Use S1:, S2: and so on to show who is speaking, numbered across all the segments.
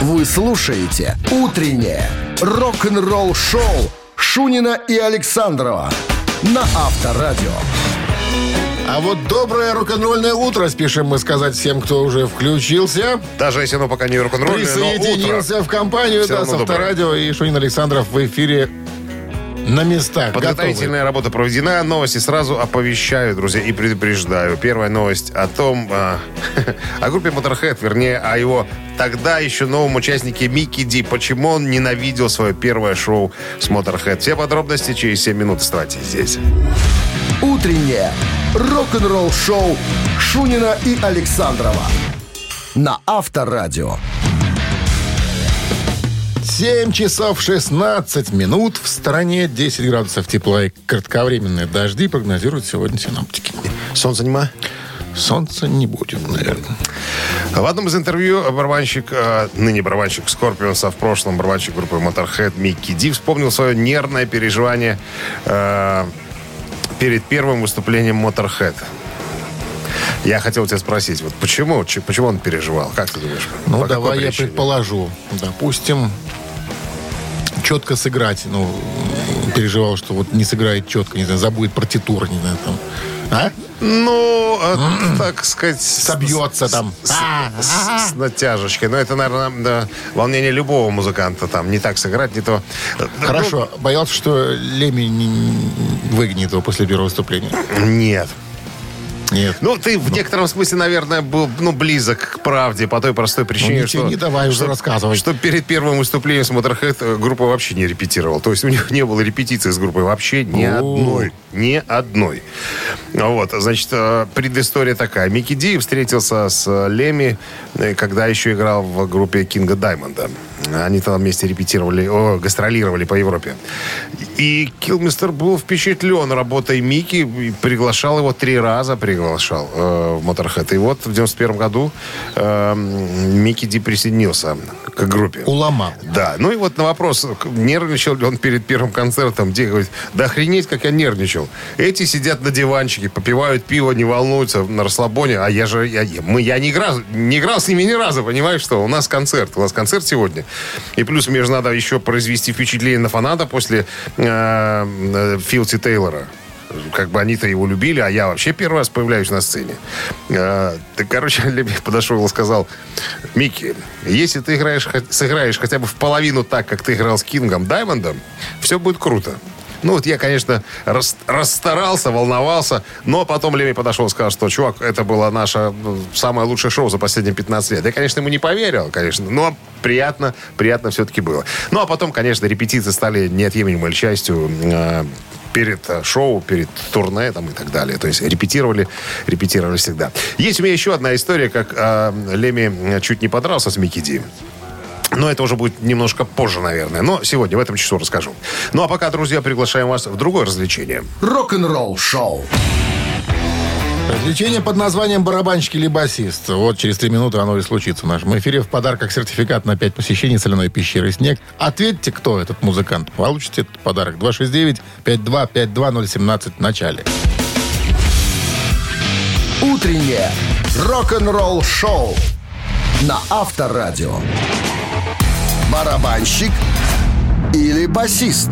S1: Вы слушаете «Утреннее рок-н-ролл-шоу» Шунина и Александрова на Авторадио.
S2: А вот доброе рок-н-ролльное утро, спешим мы сказать всем, кто уже включился.
S3: Даже если оно пока не рок-н-ролльное, но
S2: Присоединился
S3: утро.
S2: в компанию да, с
S3: доброе.
S2: Авторадио и Шунин Александров в эфире на местах. Готовы.
S3: Подготовительная работа проведена. Новости сразу оповещаю, друзья, и предупреждаю. Первая новость о том, а, о группе Motorhead, вернее, о его тогда еще новом участнике Микки Ди. Почему он ненавидел свое первое шоу с Motorhead. Все подробности через 7 минут. Оставайтесь здесь.
S1: «Утреннее рок-н-ролл-шоу» Шунина и Александрова на Авторадио.
S2: 7 часов 16 минут. В стране 10 градусов тепла и кратковременные дожди прогнозируют сегодня синоптики.
S3: Солнце нема?
S2: Солнца не будет, наверное.
S3: В одном из интервью барабанщик, э, ныне барабанщик Скорпионса, в прошлом барабанщик группы Motorhead Микки Ди вспомнил свое нервное переживание э, перед первым выступлением Motorhead. Я хотел тебя спросить, вот почему, почему он переживал? Как ты думаешь?
S2: Ну,
S3: По
S2: давай я предположу. Допустим, четко сыграть. Ну, переживал, что вот не сыграет четко, не знаю, забудет партитур, не знаю, там. А?
S3: Ну, э, так сказать... с-
S2: Собьется там.
S3: С, с- с натяжечкой. Но это, наверное, да, волнение любого музыканта. Там не так сыграть, не то...
S2: Хорошо. Боялся, что Леми не- его после первого выступления.
S3: Ну, Нет.
S2: Нет.
S3: Ну, ты в некотором смысле, наверное, был ну, близок к правде по той простой причине,
S2: Ну,
S3: что...
S2: не давай уже
S3: что-
S2: рассказывать.
S3: Что перед первым выступлением с Motorhead э, группа вообще не репетировала. То есть у них не было репетиции с группой вообще ни
S2: О.
S3: одной. Ни одной. Вот, значит, э, предыстория такая. Микки Ди встретился с э, Леми, когда еще играл в группе Кинга Даймонда. Они там вместе репетировали, о, гастролировали по Европе. И Килмистер был впечатлен работой Микки и приглашал его три раза, приглашал э, в Motorhead. И вот в 91 году э, Микки Ди присоединился к группе.
S2: Уломал.
S3: Да, ну и вот на вопрос, нервничал ли он перед первым концертом, где говорит, да охренеть, как я нервничал. Эти сидят на диванчике, попивают пиво, не волнуются на расслабоне, а я же, я- мы, я не, играл, не играл с ними ни разу, понимаешь, что у нас концерт, у нас концерт сегодня. И плюс мне же надо еще произвести впечатление на фаната после э, э, Филти Тейлора. Как бы они-то его любили, а я вообще первый раз появляюсь на сцене. Э, ты, короче, Леми подошел и сказал, Микки, если ты играешь, сыграешь хотя бы в половину так, как ты играл с Кингом Даймондом, все будет круто. Ну, вот я, конечно, рас- расстарался, волновался, но потом Леми подошел и сказал, что, чувак, это было наше ну, самое лучшее шоу за последние 15 лет. Я, конечно, ему не поверил, конечно, но приятно, приятно все-таки было. Ну, а потом, конечно, репетиции стали неотъемлемой частью э, перед э, шоу, перед турне там, и так далее. То есть репетировали, репетировали всегда. Есть у меня еще одна история, как э, Леми чуть не подрался с Микки Ди. Но это уже будет немножко позже, наверное. Но сегодня, в этом часу расскажу. Ну, а пока, друзья, приглашаем вас в другое развлечение.
S1: Рок-н-ролл-шоу.
S2: Развлечение под названием «Барабанщик или басист». Вот через три минуты оно и случится в нашем эфире. В подарках сертификат на 5 посещений соляной пещеры «Снег». Ответьте, кто этот музыкант. Получите этот подарок. 269-5252-017 в начале.
S1: «Утреннее рок-н-ролл-шоу» на Авторадио. Барабанщик или басист?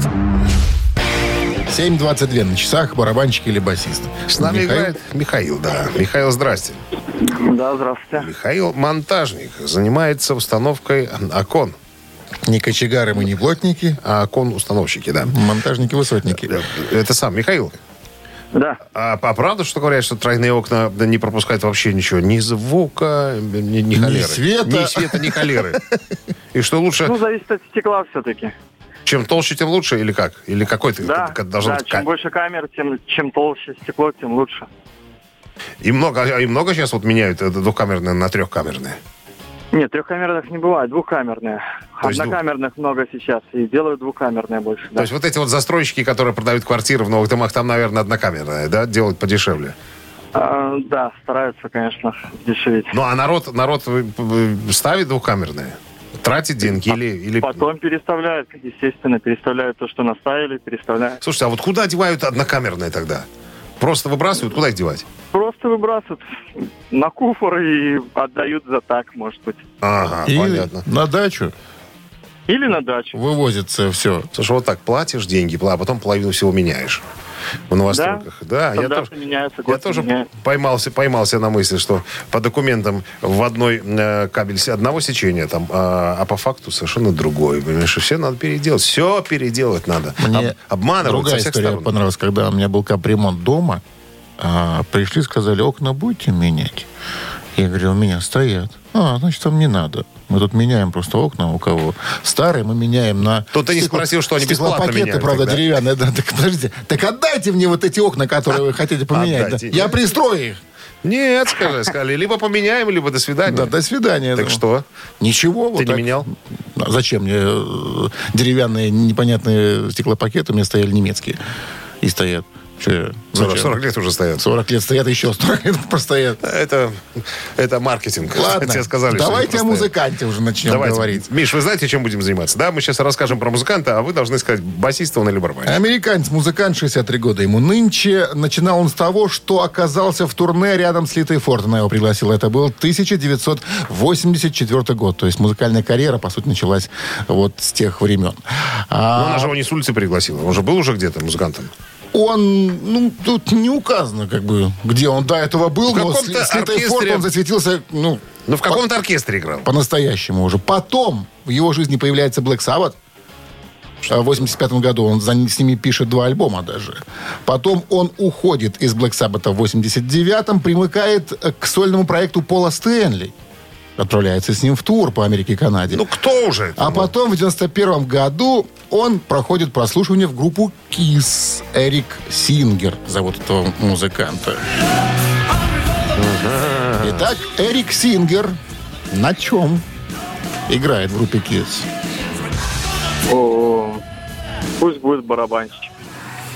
S2: 7.22 на часах. Барабанщик или басист.
S3: С нами
S2: Михаил?
S3: играет Михаил, да. Михаил, здрасте.
S4: Да, здравствуйте.
S3: Михаил монтажник. Занимается установкой окон.
S2: Не кочегары мы, не плотники.
S3: А окон установщики, да.
S2: Монтажники-высотники.
S3: Это сам Михаил.
S4: Да.
S3: А, а правда, что говорят, что тройные окна не пропускают вообще ничего? Ни звука, ни, ни холеры.
S2: света.
S3: Ни света, ни холеры. И что лучше,
S4: Ну, зависит от стекла все-таки.
S3: чем толще, тем лучше? Или как? Или какой ты
S4: Да,
S3: должно
S4: да
S3: быть
S4: чем больше камер, тем чем толще стекло, тем лучше.
S3: И много, а и много сейчас вот меняют это двухкамерные на трехкамерные?
S4: Нет, трехкамерных не бывает, двухкамерные.
S3: То есть
S4: Однокамерных много сейчас, и делают двухкамерные больше.
S3: То
S4: Да.
S3: есть вот эти вот застройщики, которые продают квартиры в новых домах, там, наверное, однокамерная, да, делают подешевле.
S4: А, да, стараются, конечно, дешевить.
S3: Ну, а народ, народ э, э, ставит двухкамерные? Тратит деньги или... или...
S4: Потом переставляют, естественно, переставляют то, что наставили, переставляют.
S3: Слушайте, а вот куда одевают однокамерные тогда? Просто выбрасывают, куда их девать?
S4: Просто выбрасывают на куфор и отдают за так, может быть.
S3: Ага,
S2: И
S3: понятно.
S2: на дачу
S4: Или на дачу.
S2: вывозится все.
S3: Слушай, вот так платишь деньги, а потом половину всего меняешь. В новостройках. Да, я
S4: Стандарты
S3: тоже,
S4: меняются,
S3: я тоже поймался, поймался на мысли, что по документам в одной э, кабель одного сечения, там, а, а по факту совершенно другой. Понимаешь, и все надо переделать. Все переделать надо.
S2: Мне
S3: Об- обманывают
S2: другая
S3: со всех
S2: история
S3: сторон.
S2: понравилась, когда у меня был капремонт дома. а, пришли, сказали, окна будете менять? Я говорю, у меня стоят. А, значит, вам не надо. Мы тут меняем просто окна у кого. Старые мы меняем на...
S3: Тут ты не спросил, что они бесплатно меняют
S2: правда,
S3: тогда.
S2: деревянные. Да, так подождите. Так отдайте мне вот эти окна, которые вы хотите поменять. да.
S3: Отдайте.
S2: Я пристрою их.
S3: Нет, скажи, сказали, либо поменяем, либо до свидания.
S2: Да, до свидания.
S3: Так
S2: Да.
S3: что?
S2: Ничего. вот
S3: Ты не
S2: так.
S3: менял?
S2: А Зачем мне э, деревянные непонятные стеклопакеты? У меня стояли немецкие. И стоят. Че,
S3: 40,
S2: зачем?
S3: 40 лет уже стоят.
S2: 40 лет стоят, еще 40 лет простоят.
S3: Это, это маркетинг.
S2: Ладно,
S3: Тебе сказали,
S2: давайте о музыканте уже начнем
S3: Давайте.
S2: говорить.
S3: Миш, вы знаете, чем будем заниматься? Да, мы сейчас расскажем про музыканта, а вы должны сказать, басиста он или барабанщик.
S2: Американец, музыкант, 63 года ему нынче. Начинал он с того, что оказался в турне рядом с Литой Форд. Она его пригласила. Это был 1984 год. То есть музыкальная карьера, по сути, началась вот с тех времен. А
S3: Но она же его не с улицы пригласила. Он же был уже где-то музыкантом.
S2: Он, ну, тут не указано, как бы, где он до этого был,
S3: В
S2: но с, с Литой Форд
S3: оркестре.
S2: он засветился, ну,
S3: Ну, в каком-то оркестре играл.
S2: по-настоящему уже. Потом в его жизни появляется Black Sabbath. А В 85 году он за, с ними пишет два альбома даже. Потом он уходит из Black Sabbath в 89-м, примыкает э, к сольному проекту Пола Стэнли. Отправляется с ним в тур по Америке и Канаде.
S3: Ну, кто уже? это?
S2: А потом в 91 году он проходит прослушивание в группу KISS. Эрик Сингер зовут этого музыканта. Итак, Эрик Сингер на чем играет в группе KISS?
S4: О, пусть будет барабанщик.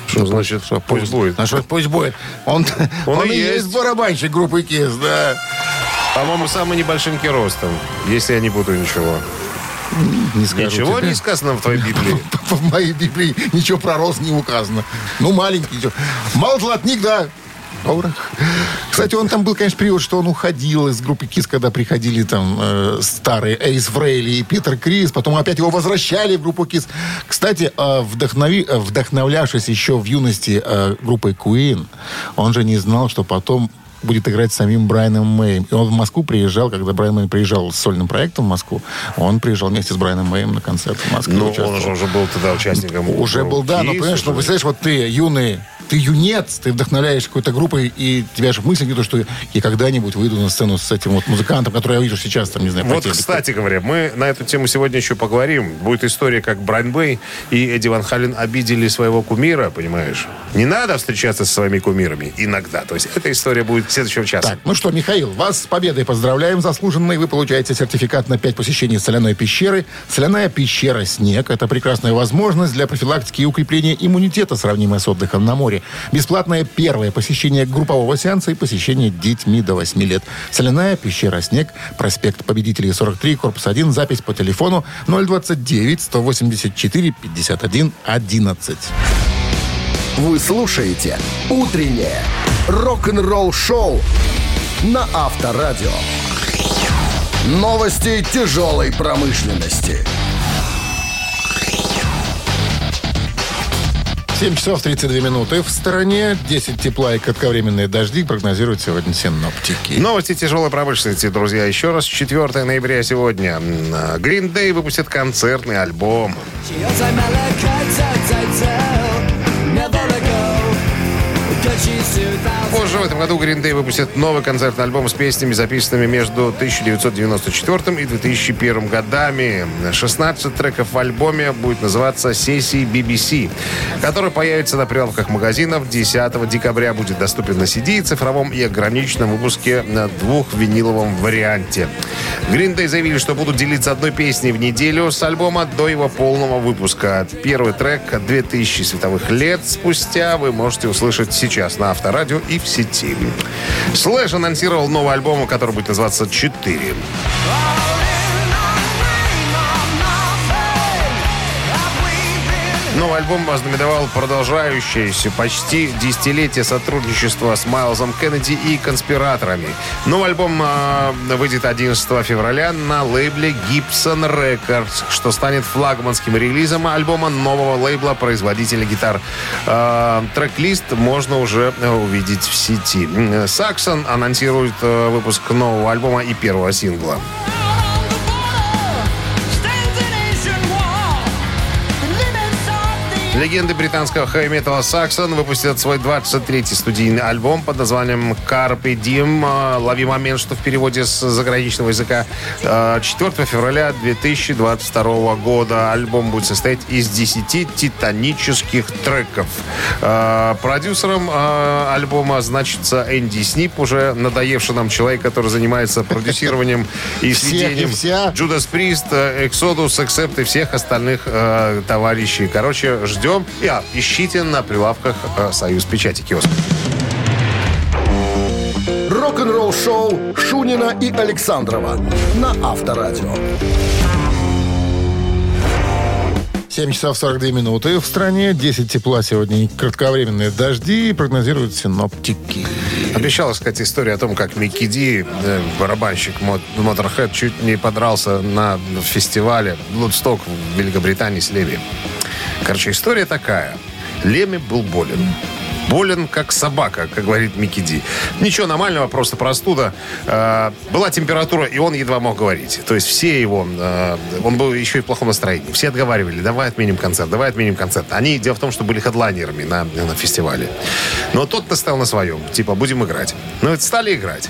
S3: Что значит, пусть будет.
S2: А что пусть будет? Он,
S3: Он
S2: он,
S3: и
S2: и есть.
S3: есть.
S2: барабанщик группы KISS, да.
S3: По-моему, самый небольшенький ростом, если я не буду ничего.
S2: Не скажу
S3: Ничего
S2: тебе.
S3: не сказано в твоей Библии.
S2: В моей Библии ничего про рост не указано. Ну, маленький. Мал золотник, да. Добрых. Кстати, он там был, конечно, период, что он уходил из группы КИС, когда приходили там э, старые Эйс Фрейли и Питер Крис, потом опять его возвращали в группу КИС. Кстати, э, вдохнови, э, вдохновлявшись еще в юности э, группой Queen, он же не знал, что потом будет играть с самим Брайаном Мэем. И он в Москву приезжал, когда Брайан Мэй приезжал с сольным проектом в Москву, он приезжал вместе с Брайаном Мэем на концерт в Москве.
S3: Ну, он же уже был тогда участником.
S2: Уже был, да, но понимаешь, ну, представляешь, вот ты юный, ты юнец, ты вдохновляешь какой-то группой, и тебя же мысль то, что я когда-нибудь выйду на сцену с этим вот музыкантом, который я вижу сейчас, там, не знаю,
S3: Вот, кстати говоря, мы на эту тему сегодня еще поговорим. Будет история, как Брайан Бэй и Эдди Ван Хален обидели своего кумира, понимаешь? Не надо встречаться со своими кумирами иногда. То есть эта история будет следующего часа.
S2: Так, ну что, Михаил, вас с победой поздравляем заслуженной. Вы получаете сертификат на 5 посещений соляной пещеры. Соляная пещера «Снег» — это прекрасная возможность для профилактики и укрепления иммунитета, сравнимая с отдыхом на море. Бесплатное первое посещение группового сеанса и посещение детьми до 8 лет. Соляная пещера «Снег», проспект Победителей 43, корпус 1, запись по телефону 029 184 51 11.
S1: Вы слушаете «Утреннее рок-н-ролл-шоу» на Авторадио. Новости тяжелой промышленности.
S2: 7 часов 32 минуты. В стороне 10 тепла и кратковременные дожди прогнозируют сегодня синоптики.
S3: Новости тяжелой промышленности, друзья. Еще раз, 4 ноября сегодня. Green Day выпустит концертный альбом. Позже в этом году Green Day выпустит новый концертный альбом с песнями, записанными между 1994 и 2001 годами. 16 треков в альбоме будет называться «Сессии BBC», который появится на прилавках магазинов 10 декабря. Будет доступен на CD, цифровом и ограниченном выпуске на двухвиниловом варианте. Green Day заявили, что будут делиться одной песней в неделю с альбома до его полного выпуска. Первый трек «2000 световых лет» спустя вы можете услышать сейчас на Авторадио и в сети. Слэш анонсировал новый альбом, который будет называться «4». Новый альбом ознаменовал продолжающееся почти десятилетие сотрудничества с Майлзом Кеннеди и конспираторами. Новый альбом э, выйдет 11 февраля на лейбле Gibson Records, что станет флагманским релизом альбома нового лейбла производителя гитар. Э, трек-лист можно уже увидеть в сети. Саксон анонсирует э, выпуск нового альбома и первого сингла. Легенды британского хэви-металла Саксон выпустят свой 23-й студийный альбом под названием «Carpe Diem». Лови момент, что в переводе с заграничного языка. 4 февраля 2022 года альбом будет состоять из 10 титанических треков. Продюсером альбома значится Энди Снип, уже надоевший нам человек, который занимается продюсированием и сведением. Джудас Прист, Эксодус, Эксепт и всех остальных товарищей. Короче, ждем. И, а, ищите на прилавках э, «Союз Печати» киоск.
S1: Рок-н-ролл шоу Шунина и Александрова на Авторадио.
S2: 7 часов 42 минуты в стране. 10 тепла сегодня. Кратковременные дожди прогнозируют синоптики.
S3: Обещала сказать историю о том, как Микки Ди, э, барабанщик Motorhead, чуть не подрался на фестивале Блудсток в Великобритании с Леви. Короче, история такая. Леми был болен. Болен, как собака, как говорит Микки Ди. Ничего нормального, просто простуда. Э, была температура, и он едва мог говорить. То есть все его... Э, он был еще и в плохом настроении. Все отговаривали, давай отменим концерт, давай отменим концерт. Они, дело в том, что были хедлайнерами на, на фестивале. Но тот настоял на своем. Типа, будем играть. Ну, это стали играть.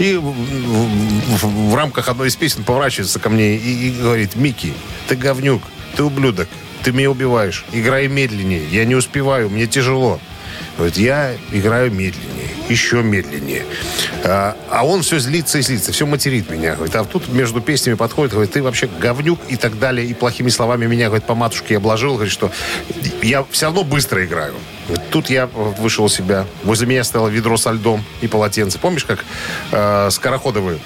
S3: И в, в, в рамках одной из песен поворачивается ко мне и, и говорит, Микки, ты говнюк, ты ублюдок, ты меня убиваешь. Играй медленнее. Я не успеваю, мне тяжело. Говорит, я играю медленнее, еще медленнее. А, а он все злится и злится, все материт меня. Говорит, а тут между песнями подходит, говорит, ты вообще говнюк и так далее. И плохими словами меня, говорит, по матушке обложил. Говорит, что я все равно быстро играю. Говорит, тут я вышел у себя. Возле меня стояло ведро со льдом и полотенце. Помнишь, как э, скороходовые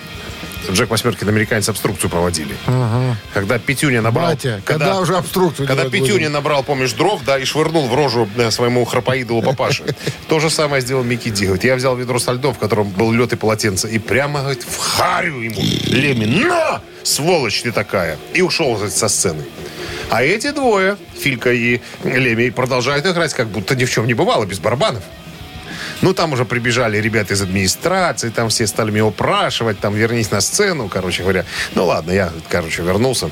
S3: Джек Восьмеркин американец обструкцию проводили.
S2: Ага.
S3: Когда Петюня набрал...
S2: Батя, когда, когда уже обструкцию
S3: Когда Петюня будем. набрал, помнишь, дров, да, и швырнул в рожу да, своему храпоидолу папаше. То же самое сделал Микки Ди. Говорит, я взял ведро со льдом, в котором был лед и полотенце, и прямо, говорит, в харю ему Леми. На! Сволочь ты такая! И ушел со сцены. А эти двое, Филька и Леми, продолжают играть, как будто ни в чем не бывало, без барабанов. Ну, там уже прибежали ребята из администрации, там все стали меня упрашивать, там, вернись на сцену, короче говоря. Ну, ладно, я, короче, вернулся.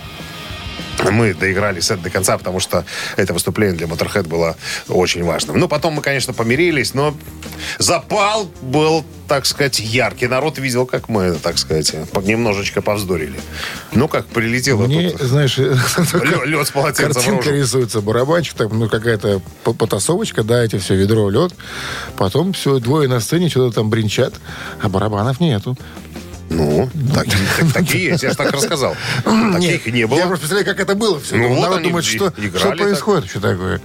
S3: Мы доиграли сет до конца, потому что это выступление для Motorhead было очень важным. Ну, потом мы, конечно, помирились, но запал был, так сказать, яркий. Народ видел, как мы, так сказать, немножечко повздорили. Ну, как прилетело
S2: Мне,
S3: тут.
S2: знаешь,
S3: лед с полотенцем
S2: Картинка рисуется, барабанчик, там, ну, какая-то потасовочка, да, эти все, ведро, лед. Потом все, двое на сцене что-то там бренчат, а барабанов нету.
S3: Ну, такие, так, такие есть, я же так рассказал. Таких не было.
S2: Я просто представляю, как это было все.
S3: Ну, вот
S2: Народ
S3: они
S2: думает, что, что
S3: так.
S2: происходит, что такое.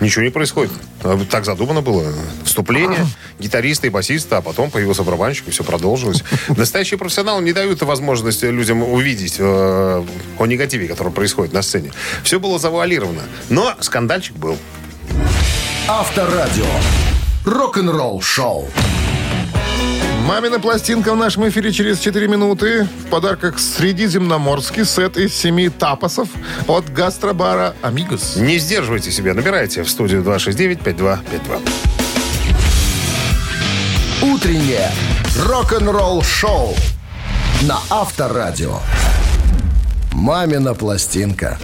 S3: Ничего не происходит. А Так задумано было. Вступление гитариста и басиста, а потом появился барабанщик, и все продолжилось. Настоящие профессионалы не дают возможности людям увидеть э, о негативе, который происходит на сцене. Все было завуалировано. Но скандальчик был.
S1: Авторадио. Рок-н-ролл шоу.
S2: Мамина пластинка в нашем эфире через 4 минуты. В подарках средиземноморский сет из семи тапосов от гастробара «Амигос».
S3: Не сдерживайте себя. Набирайте в студию 269-5252.
S1: Утреннее рок-н-ролл шоу на Авторадио. Мамина пластинка.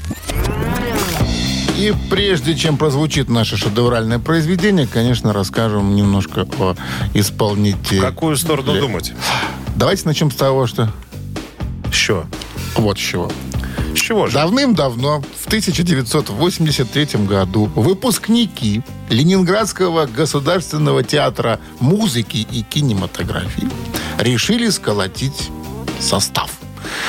S2: И прежде чем прозвучит наше шедевральное произведение, конечно, расскажем немножко о исполнителе.
S3: В какую сторону думать?
S2: Давайте начнем с того, что...
S3: Что?
S2: Вот с чего.
S3: С чего же?
S2: Давным-давно, в 1983 году, выпускники Ленинградского государственного театра музыки и кинематографии решили сколотить состав.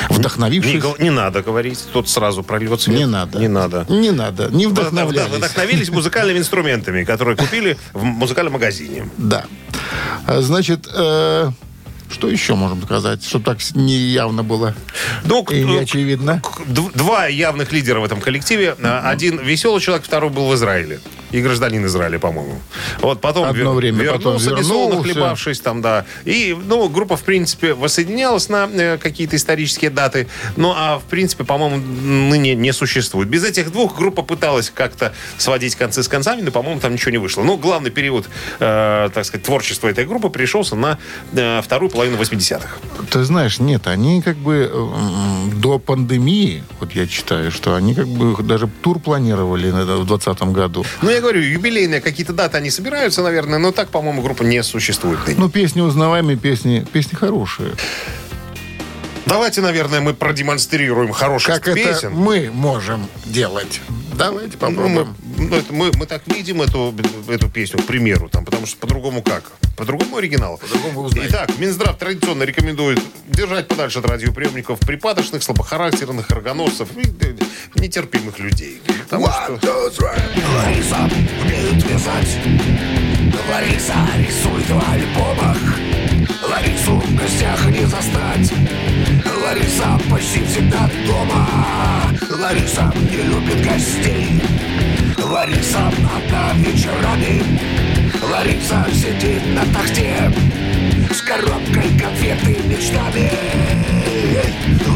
S2: Вдохновившись...
S3: Не, не надо говорить, тут сразу прольется.
S2: Не надо.
S3: Не надо.
S2: Не надо. Не
S3: Вдох-
S2: вдохновлялись.
S3: Вдохновились музыкальными инструментами, которые купили в музыкальном магазине.
S2: Да. А, Значит, э, Что еще можем сказать, чтобы так не явно было
S3: Ну,
S2: и не
S3: к-
S2: очевидно?
S3: Два явных лидера в этом коллективе. А, Один веселый человек, второй был в Израиле. И гражданин Израиля, по-моему. Вот потом
S2: Одно
S3: вер-
S2: время, потом
S3: вернулся, несолоно
S2: вернулся.
S3: хлебавшись там, да. И, ну, группа, в принципе, воссоединялась на э, какие-то исторические даты. Ну, а, в принципе, по-моему, ныне не существует. Без этих двух группа пыталась как-то сводить концы с концами, но, по-моему, там ничего не вышло. Ну, главный период, э, так сказать, творчества этой группы пришелся на э, вторую половину 80-х.
S2: Ты знаешь, нет, они как бы м, до пандемии, вот я читаю, что они как бы даже тур планировали на- в 2020 году.
S3: Ну, я говорю, юбилейные какие-то даты они собираются, наверное, но так, по-моему, группа не существует.
S2: Ну, песни узнаваемые, песни, песни хорошие.
S3: Давайте, наверное, мы продемонстрируем хороших
S2: Как
S3: песен.
S2: это мы можем делать? Давайте
S3: Ну, мы,
S2: попробуем.
S3: ну, это мы, мы так видим эту, эту песню, к примеру, там, потому что по-другому как? По-другому оригинал.
S2: По-другому вы узнаете.
S3: Итак, Минздрав традиционно рекомендует держать подальше от радиоприемников припадочных, слабохарактерных, рогоносцев и нетерпимых людей. Потому что...
S5: Лариса умеет вязать Лариса рисует в альбомах. Ларису в гостях не застать. Лариса почти всегда дома. Лариса не любит гостей. Лариса одна вечерами Лариса сидит на тахте С коробкой конфеты мечтами.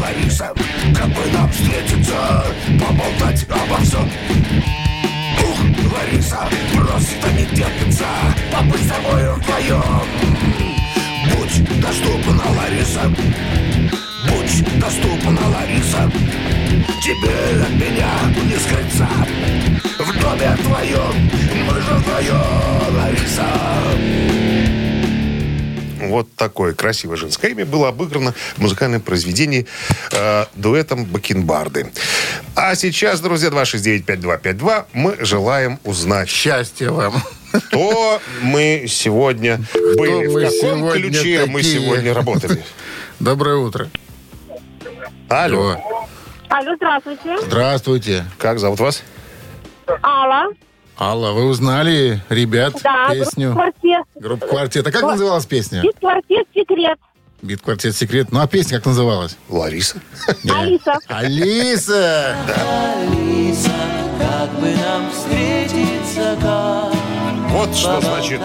S5: Лариса, как бы нам встретиться? Поболтать обо всем Ух, Лариса, просто не терпится Побыть с тобой вдвоем Будь доступна, Лариса. Будь доступна, Лариса Тебе от меня не скрыться В доме твоем Мы же вдвоем, Лариса
S3: Вот такое красивое женское имя было обыграно в музыкальном произведении э, дуэтом Бакенбарды. А сейчас, друзья, 269-5252, мы желаем узнать,
S2: Счастья вам.
S3: кто мы сегодня были,
S2: мы
S3: в каком
S2: сегодня
S3: ключе мы
S2: такие?
S3: сегодня работали.
S2: Доброе утро.
S3: Алло,
S2: Алло.
S6: Здравствуйте.
S2: Здравствуйте.
S3: как зовут вас?
S6: Алла.
S2: Алла, вы узнали, ребят,
S6: Да,
S2: песню?
S6: квартет.
S2: Группа «Квартет». А как называлась песня?
S6: Бит квартет секрет.
S2: Бит «Квартет Секрет». Ну, а песня как называлась?
S3: Лариса.
S6: Алиса.
S2: Алиса!
S7: Алиса, как бы нам встретиться, как
S3: Вот что значит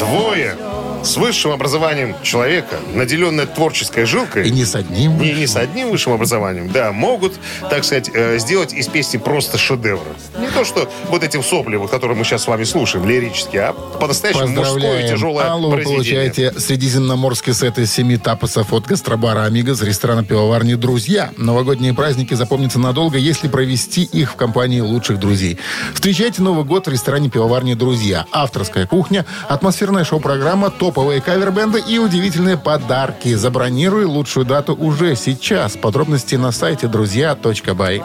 S3: двое с высшим образованием человека, наделенная творческой жилкой.
S2: И не с одним.
S3: Не, не с одним высшим образованием, да, могут, так сказать, э, сделать из песни просто шедевр. Не то, что вот эти сопли, вот, которые мы сейчас с вами слушаем, лирические, а по-настоящему мужское тяжелое
S2: Аллу, вы получаете средиземноморский сет из семи тапосов от гастробара «Амигос» ресторана пивоварни «Друзья». Новогодние праздники запомнятся надолго, если провести их в компании лучших друзей. Встречайте Новый год в ресторане пивоварни «Друзья». Авторская кухня, атмосферная шоу-программа, топовые кавер-бенды и удивительные подарки. Забронируй лучшую дату уже сейчас. Подробности на сайте друзья.бай.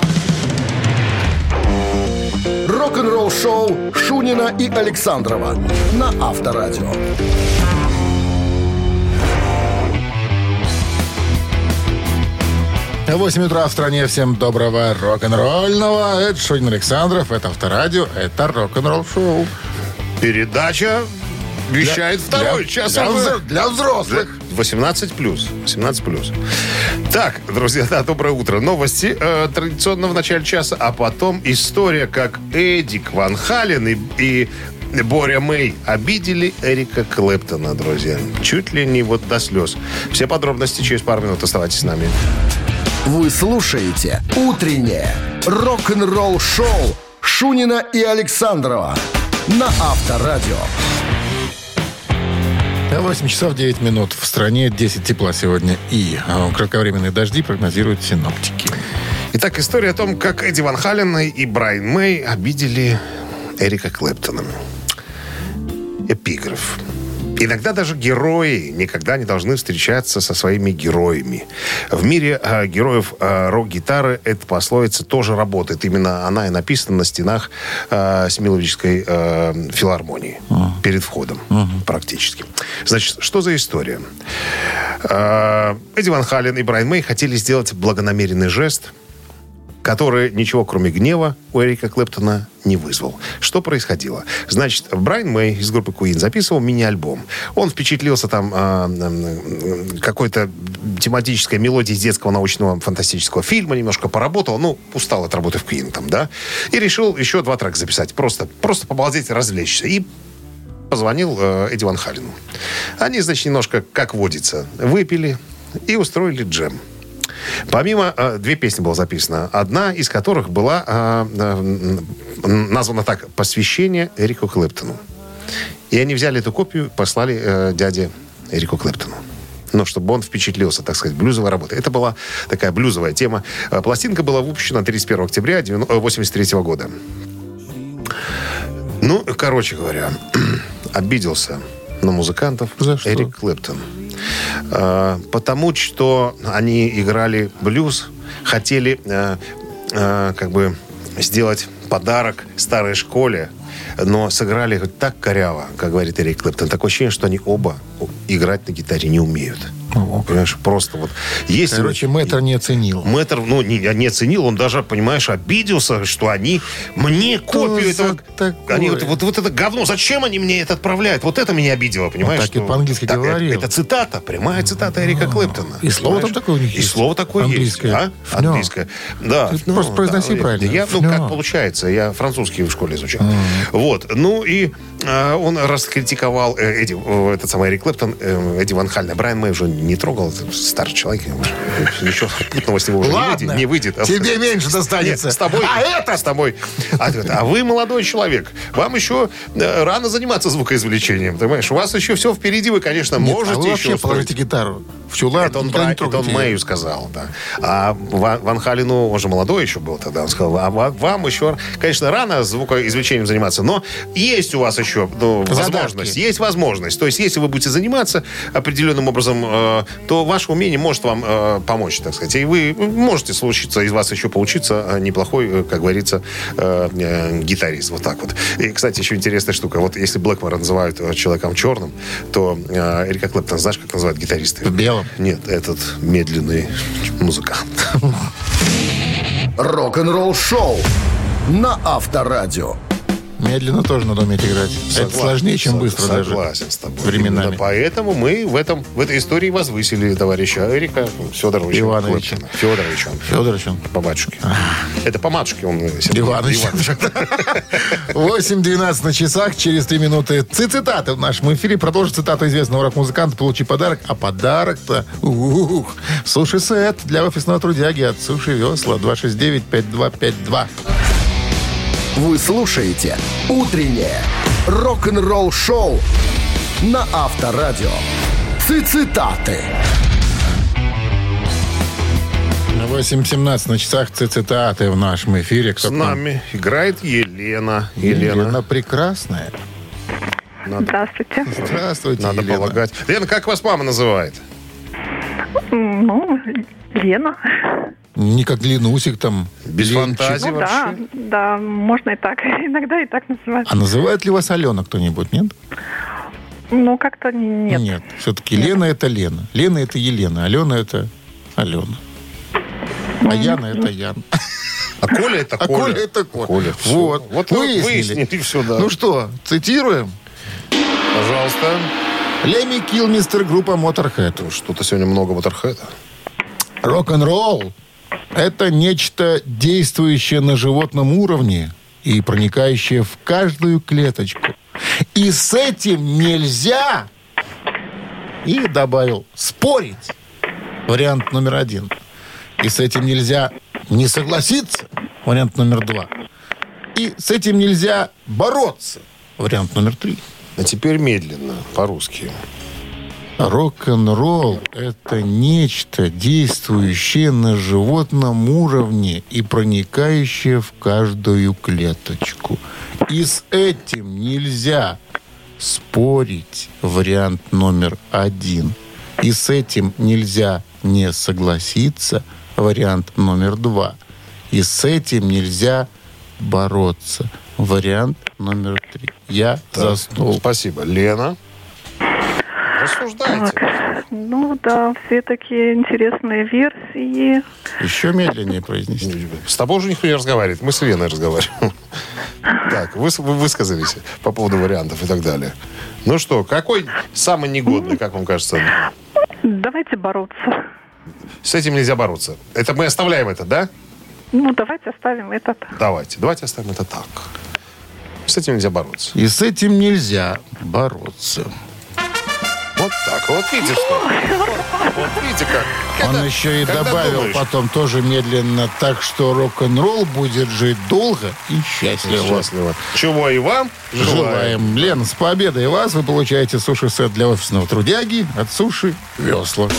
S1: Рок-н-ролл шоу Шунина и Александрова на Авторадио.
S2: 8 утра в стране. Всем доброго рок-н-ролльного. Это Шунин Александров, это Авторадио, это рок-н-ролл шоу.
S3: Передача вещает второй
S2: для-
S3: час.
S2: для
S3: уже.
S2: взро- для взрослых.
S3: 18 плюс. 18 плюс. Так, друзья, да, доброе утро. Новости э, традиционно в начале часа, а потом история, как Эдик Ван Хален и, и Боря Мэй обидели Эрика Клэптона, друзья. Чуть ли не вот до слез. Все подробности через пару минут. Оставайтесь с нами.
S1: Вы слушаете «Утреннее рок-н-ролл-шоу» Шунина и Александрова на Авторадио.
S2: 8 часов 9 минут. В стране 10 тепла сегодня. И э, кратковременные дожди прогнозируют синоптики.
S3: Итак, история о том, как Эдди Ван Хален и Брайан Мэй обидели Эрика Клэптона. Эпиграф. Иногда даже герои никогда не должны встречаться со своими героями. В мире э, героев э, рок-гитары эта пословица тоже работает. Именно она и написана на стенах э, Смиловической э, филармонии. Перед входом практически. Значит, что за история? Э, Эдди Ван Хален и Брайан Мэй хотели сделать благонамеренный жест – который ничего, кроме гнева, у Эрика Клэптона не вызвал. Что происходило? Значит, Брайан Мэй из группы Queen записывал мини-альбом. Он впечатлился там м, какой-то тематической мелодией из детского научного фантастического фильма, немножко поработал, ну, устал от работы в Queen там, да, и решил еще два трека записать, просто, просто побалдеть, развлечься. И позвонил э, Эдди Ван Халину. Они, значит, немножко, как водится, выпили и устроили джем. Помимо, э, две песни было записано. Одна из которых была э, э, названа так «Посвящение Эрику Клэптону». И они взяли эту копию, послали э, дяде Эрику Клэптону. Ну, чтобы он впечатлился, так сказать, блюзовой работой. Это была такая блюзовая тема. Пластинка была выпущена 31 октября 1983 года. Ну, короче говоря, обиделся на музыкантов
S2: За что?
S3: Эрик Клэптон. А, потому что они играли блюз, хотели э, э, как бы сделать подарок старой школе, но сыграли так коряво, как говорит Эрик Клэптон. Такое ощущение, что они оба играть на гитаре не умеют. Понимаешь, просто вот... Если
S2: Короче, мэтр не оценил.
S3: Мэтр, ну, не, не оценил, он даже, понимаешь, обиделся, что они мне копию
S2: за
S3: этого...
S2: такое?
S3: Они вот, вот, вот это говно, зачем они мне это отправляют? Вот это меня обидело, понимаешь?
S2: так и
S3: что-
S2: по-английски
S3: Так,
S2: говорил.
S3: Это, это цитата, прямая цитата Эрика Клэптона.
S2: И слово там такое у них
S3: И
S2: есть?
S3: слово такое
S2: Английское.
S3: есть. А? Английское. Да.
S2: Ты просто произноси
S3: да.
S2: правильно.
S3: Я, ну, как получается, я французский в школе изучал. Вот. Ну, и э, он раскритиковал э, Эдди, э, этот самый Эрик Клэптон, э, Эдди Ван Халь. Брайан Мэй уже не трогал, старый человек, уже ничего путного с него уже не
S2: Ладно,
S3: выйдет. Не выйдет.
S2: тебе меньше достанется.
S3: Нет, с тобой.
S2: А это?
S3: С тобой. А, а вы молодой человек. Вам еще э, рано заниматься звукоизвлечением, понимаешь? У вас еще все впереди. Вы, конечно,
S2: Нет,
S3: можете
S2: а вы
S3: еще
S2: вообще
S3: устроить.
S2: положите гитару в чулан.
S3: Это он,
S2: никогда
S3: Бра-
S2: не
S3: это он. Мэю сказал, да. А Ван, Ван Халину, он же молодой еще был тогда, он сказал, а ва- вам еще, конечно, рано звукоизвлечением заниматься, но есть у вас еще ну, возможность. Есть возможность. То есть, если вы будете заниматься определенным образом, э, то ваше умение может вам э, помочь, так сказать. И вы можете случиться, из вас еще получиться э, неплохой, как говорится, э, э, гитарист. Вот так вот. И, кстати, еще интересная штука. Вот если Блэкмора называют человеком черным, то э, Эрика Клэптон, знаешь, как называют гитаристы?
S2: В белом.
S3: Нет, этот медленный музыкант.
S1: Рок-н-ролл шоу на Авторадио.
S2: Медленно тоже надо уметь играть. это
S3: Согласен,
S2: сложнее, чем быстро даже.
S3: Согласен с тобой.
S2: Временами.
S3: Именно поэтому мы в, этом, в этой истории возвысили товарища Эрика Федоровича.
S2: Ивановича.
S3: Клэптона. Федоровича. он.
S2: Федорович, он.
S3: По батюшке. Это по матушке он. э, Сергей
S2: Иванович. 8.12 на часах. Через 3 минуты цитаты в нашем эфире. Продолжит цитату известного рок-музыканта. Получи подарок. А подарок-то... Ух, суши-сет для офисного трудяги от Суши Весла. 269-5252.
S1: Вы слушаете «Утреннее рок-н-ролл-шоу» на Авторадио. Цитаты.
S2: 8.17 на часах цитаты в нашем эфире.
S3: С нами играет Елена.
S2: Елена.
S3: Елена.
S2: прекрасная.
S8: Здравствуйте.
S2: Здравствуйте,
S3: Надо
S2: Елена.
S3: полагать. Лена, как вас мама называет?
S8: Ну, Лена.
S2: Не как Ленусик там.
S3: Без
S2: Ленчик.
S3: фантазии
S8: Ну да,
S3: вообще?
S8: да, можно и так. Иногда и так называют.
S2: А называет ли вас Алена кто-нибудь, нет?
S8: Ну, как-то нет.
S2: Нет. Все-таки Лена это Лена. Лена это Елена. Алена это Алена. А Яна это Ян.
S3: А Коля это
S2: А
S3: Коля.
S2: Коля это Коля.
S3: Коля.
S2: Вот.
S3: Вот вы
S2: выяснили.
S3: выяснили, все, да.
S2: Ну что, цитируем.
S3: Пожалуйста.
S2: Леми Килл, мистер группа Motorhead.
S3: Что-то сегодня много Моторхеда.
S2: Рок-н-ролл – это нечто действующее на животном уровне и проникающее в каждую клеточку. И с этим нельзя, и добавил, спорить. Вариант номер один. И с этим нельзя не согласиться. Вариант номер два. И с этим нельзя бороться. Вариант номер три.
S3: А теперь медленно, по-русски.
S2: Рок-н-ролл – это нечто, действующее на животном уровне и проникающее в каждую клеточку. И с этим нельзя спорить. Вариант номер один. И с этим нельзя не согласиться. Вариант номер два. И с этим нельзя бороться. Вариант номер три. Я заснул.
S3: Спасибо. Лена. Рассуждайте.
S8: Ну да, все такие интересные версии.
S2: Еще медленнее произнести.
S3: С тобой уже никто не разговаривает. Мы с Леной разговариваем. Так, вы, вы высказались по поводу вариантов и так далее. Ну что, какой самый негодный, как вам кажется?
S8: Давайте бороться.
S3: С этим нельзя бороться. Это мы оставляем это, да?
S8: Ну, давайте оставим этот.
S3: Давайте. Давайте оставим это так. С этим нельзя бороться.
S2: И с этим нельзя бороться.
S3: Вот так. Вот видите что? Вот видите как.
S2: Он
S3: Когда-
S2: еще и добавил
S3: думаешь,
S2: потом тоже медленно так, что рок-н-ролл будет жить долго и счастливо.
S3: Счастливо. Чего и вам желаем.
S2: Желаем. Лен, с победой вас вы получаете суши-сет для офисного трудяги от Суши Весла.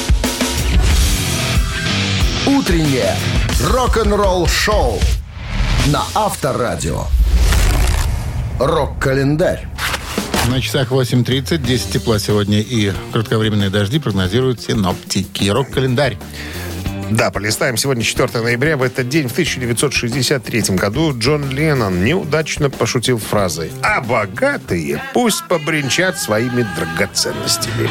S1: Утреннее рок-н-ролл-шоу на Авторадио. Рок-календарь.
S2: На часах 8.30, 10 тепла сегодня и кратковременные дожди прогнозируют синоптики. Рок-календарь.
S3: Да, полистаем. Сегодня 4 ноября. В этот день, в 1963 году, Джон Леннон неудачно пошутил фразой «А богатые пусть побренчат своими драгоценностями».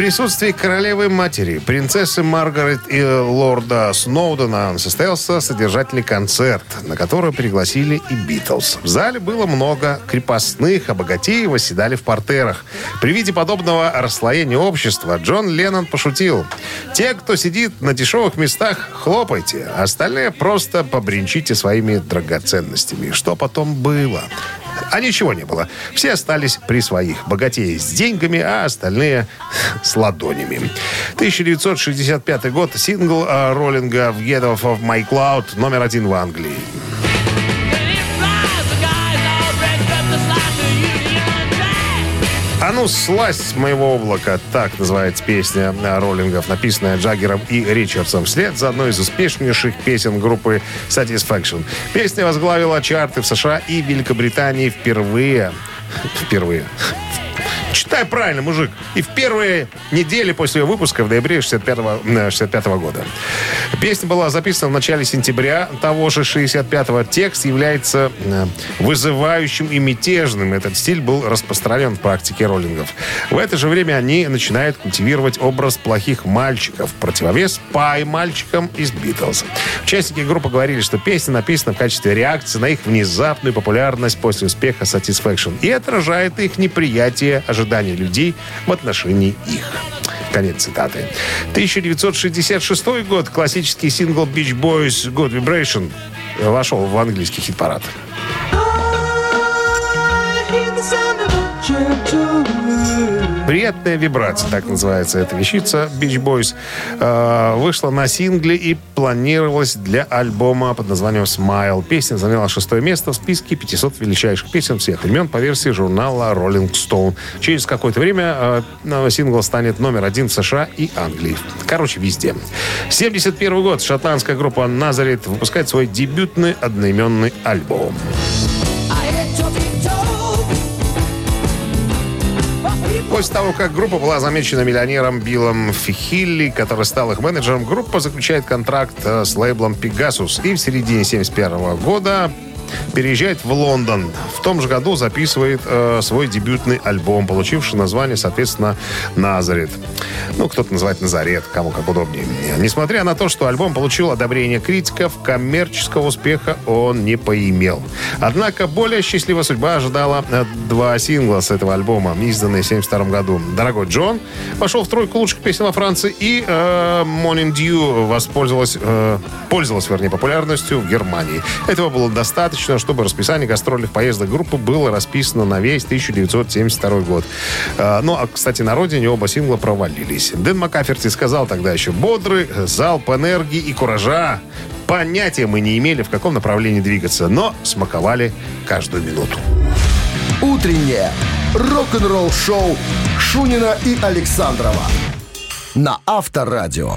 S3: Присутствии королевы-матери, принцессы Маргарет и лорда Сноудена состоялся содержательный концерт, на который пригласили и Битлз. В зале было много крепостных, а богатеи восседали в портерах. При виде подобного расслоения общества Джон Леннон пошутил. «Те, кто сидит на дешевых местах, хлопайте, а остальные просто побренчите своими драгоценностями». Что потом было? А ничего не было. Все остались при своих. Богатеи с деньгами, а остальные с ладонями. 1965 год. Сингл э, роллинга в Get Off of My Cloud номер один в Англии. А ну, слазь с моего облака. Так называется песня роллингов, написанная Джаггером и Ричардсом вслед за одной из успешнейших песен группы Satisfaction. Песня возглавила чарты в США и Великобритании впервые. Впервые. Читай правильно, мужик. И в первые недели после ее выпуска в ноябре 65 65 года. Песня была записана в начале сентября того же 65-го. Текст является э, вызывающим и мятежным. Этот стиль был распространен в практике роллингов. В это же время они начинают культивировать образ плохих мальчиков, противовес пай-мальчикам из Битлз. Участники группы говорили, что песня написана в качестве реакции на их внезапную популярность после успеха Satisfaction и отражает их неприятие ожиданий людей в отношении их. Конец цитаты. 1966 год. Классический сингл Beach Boys Good Vibration вошел в английский хит-парад. Приятная вибрация, так называется эта вещица Beach Boys, э, вышла на сингле и планировалась для альбома под названием Smile. Песня заняла шестое место в списке 500 величайших песен всех времен по версии журнала Rolling Stone. Через какое-то время э, сингл станет номер один в США и Англии. Короче, везде. 71 год. Шотландская группа Назарет выпускает свой дебютный одноименный альбом. После того, как группа была замечена миллионером Биллом Фихилли, который стал их менеджером, группа заключает контракт э, с лейблом Pegasus. И в середине 71 года переезжает в Лондон. В том же году записывает э, свой дебютный альбом, получивший название, соответственно, «Назарет». Ну, кто-то называет «Назарет», кому как удобнее. Несмотря на то, что альбом получил одобрение критиков, коммерческого успеха он не поимел. Однако более счастливая судьба ожидала э, два сингла с этого альбома, изданные в 72 году. «Дорогой Джон» вошел в тройку лучших песен во Франции, и э, «Morning Dew» воспользовалась, э, пользовалась, вернее, популярностью в Германии. Этого было достаточно, чтобы расписание гастрольных поездок группы было расписано на весь 1972 год. Э, ну, а, кстати, на родине оба сингла провалились. Дэн Макаферти сказал тогда еще «Бодрый залп энергии и куража». Понятия мы не имели, в каком направлении двигаться, но смаковали каждую минуту.
S1: Утреннее рок-н-ролл-шоу Шунина и Александрова на Авторадио.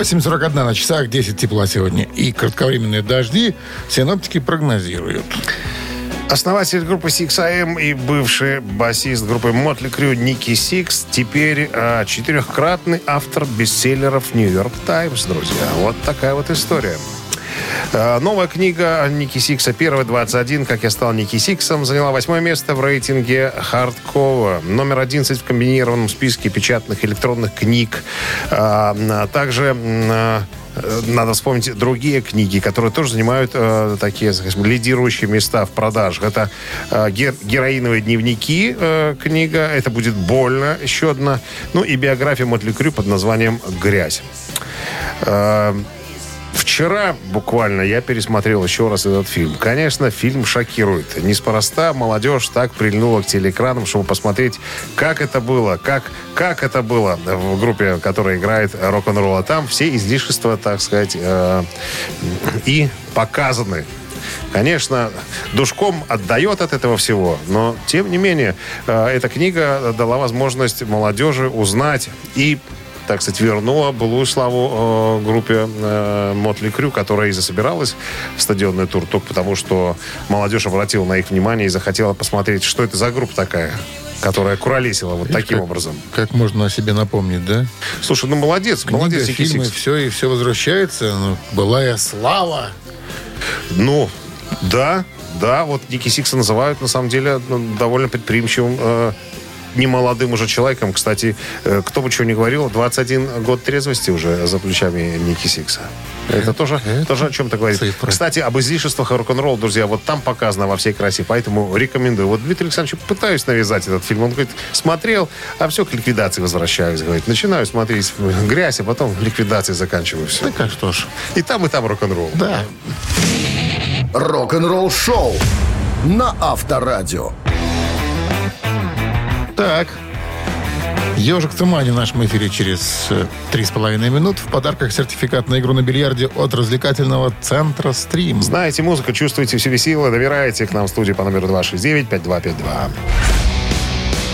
S2: 8.41 на часах, 10 тепла сегодня. И кратковременные дожди синоптики прогнозируют.
S3: Основатель группы Six AM и бывший басист группы Motley Crue Ники Сикс теперь э, четырехкратный автор бестселлеров York Times, друзья. Вот такая вот история. Э, Новая книга Ники Сикса, первая 21, как я стал Ники Сиксом, заняла восьмое место в рейтинге хардкова. Номер 11 в комбинированном списке печатных электронных книг. А Также э, надо вспомнить другие книги, которые тоже занимают э, такие, скажем, лидирующие места в продажах. Это э, ге- «Героиновые дневники» э, книга, это будет «Больно» еще одна, ну и биография Мотли Крю под названием «Грязь». Э, Вчера буквально я пересмотрел еще раз этот фильм. Конечно, фильм шокирует. Неспроста молодежь так прильнула к телеэкранам, чтобы посмотреть, как это было, как, как это было в группе, которая играет рок-н-ролл. А там все излишества, так сказать, э, и показаны. Конечно, душком отдает от этого всего, но, тем не менее, э, эта книга дала возможность молодежи узнать и так сказать, вернула былую славу э, группе Mötley Crüe, которая и засобиралась в стадионный тур только потому, что молодежь обратила на их внимание и захотела посмотреть, что это за группа такая которая куролесила вот таким
S2: как-
S3: образом.
S2: Как можно о себе напомнить, да?
S3: Слушай, ну молодец, молодец,
S2: Книга,
S3: Ники
S2: фильмы,
S3: Сикс.
S2: все, и все возвращается. Ну, былая слава.
S3: Ну, да, да, вот Ники Сикса называют, на самом деле, ну, довольно предприимчивым э, немолодым уже человеком. Кстати, э, кто бы чего ни говорил, 21 год трезвости уже за плечами Ники Сикса. Это тоже,
S2: это
S3: тоже о чем-то говорит.
S2: цифры.
S3: Кстати, об излишествах рок-н-ролл, друзья, вот там показано во всей красе, поэтому рекомендую. Вот Дмитрий Александрович пытаюсь навязать этот фильм. Он говорит, смотрел, а все к ликвидации возвращаюсь. Говорит, начинаю смотреть грязь, а потом ликвидацией заканчиваю все.
S2: Так а что ж.
S3: И там, и там рок-н-ролл.
S2: Да.
S1: Рок-н-ролл шоу на Авторадио.
S2: Так. Ежик в тумане в нашем эфире через э, три с половиной минут. В подарках сертификат на игру на бильярде от развлекательного центра «Стрим».
S3: Знаете музыку, чувствуете в себе силы, добираете к нам в студию по номеру 269-5252.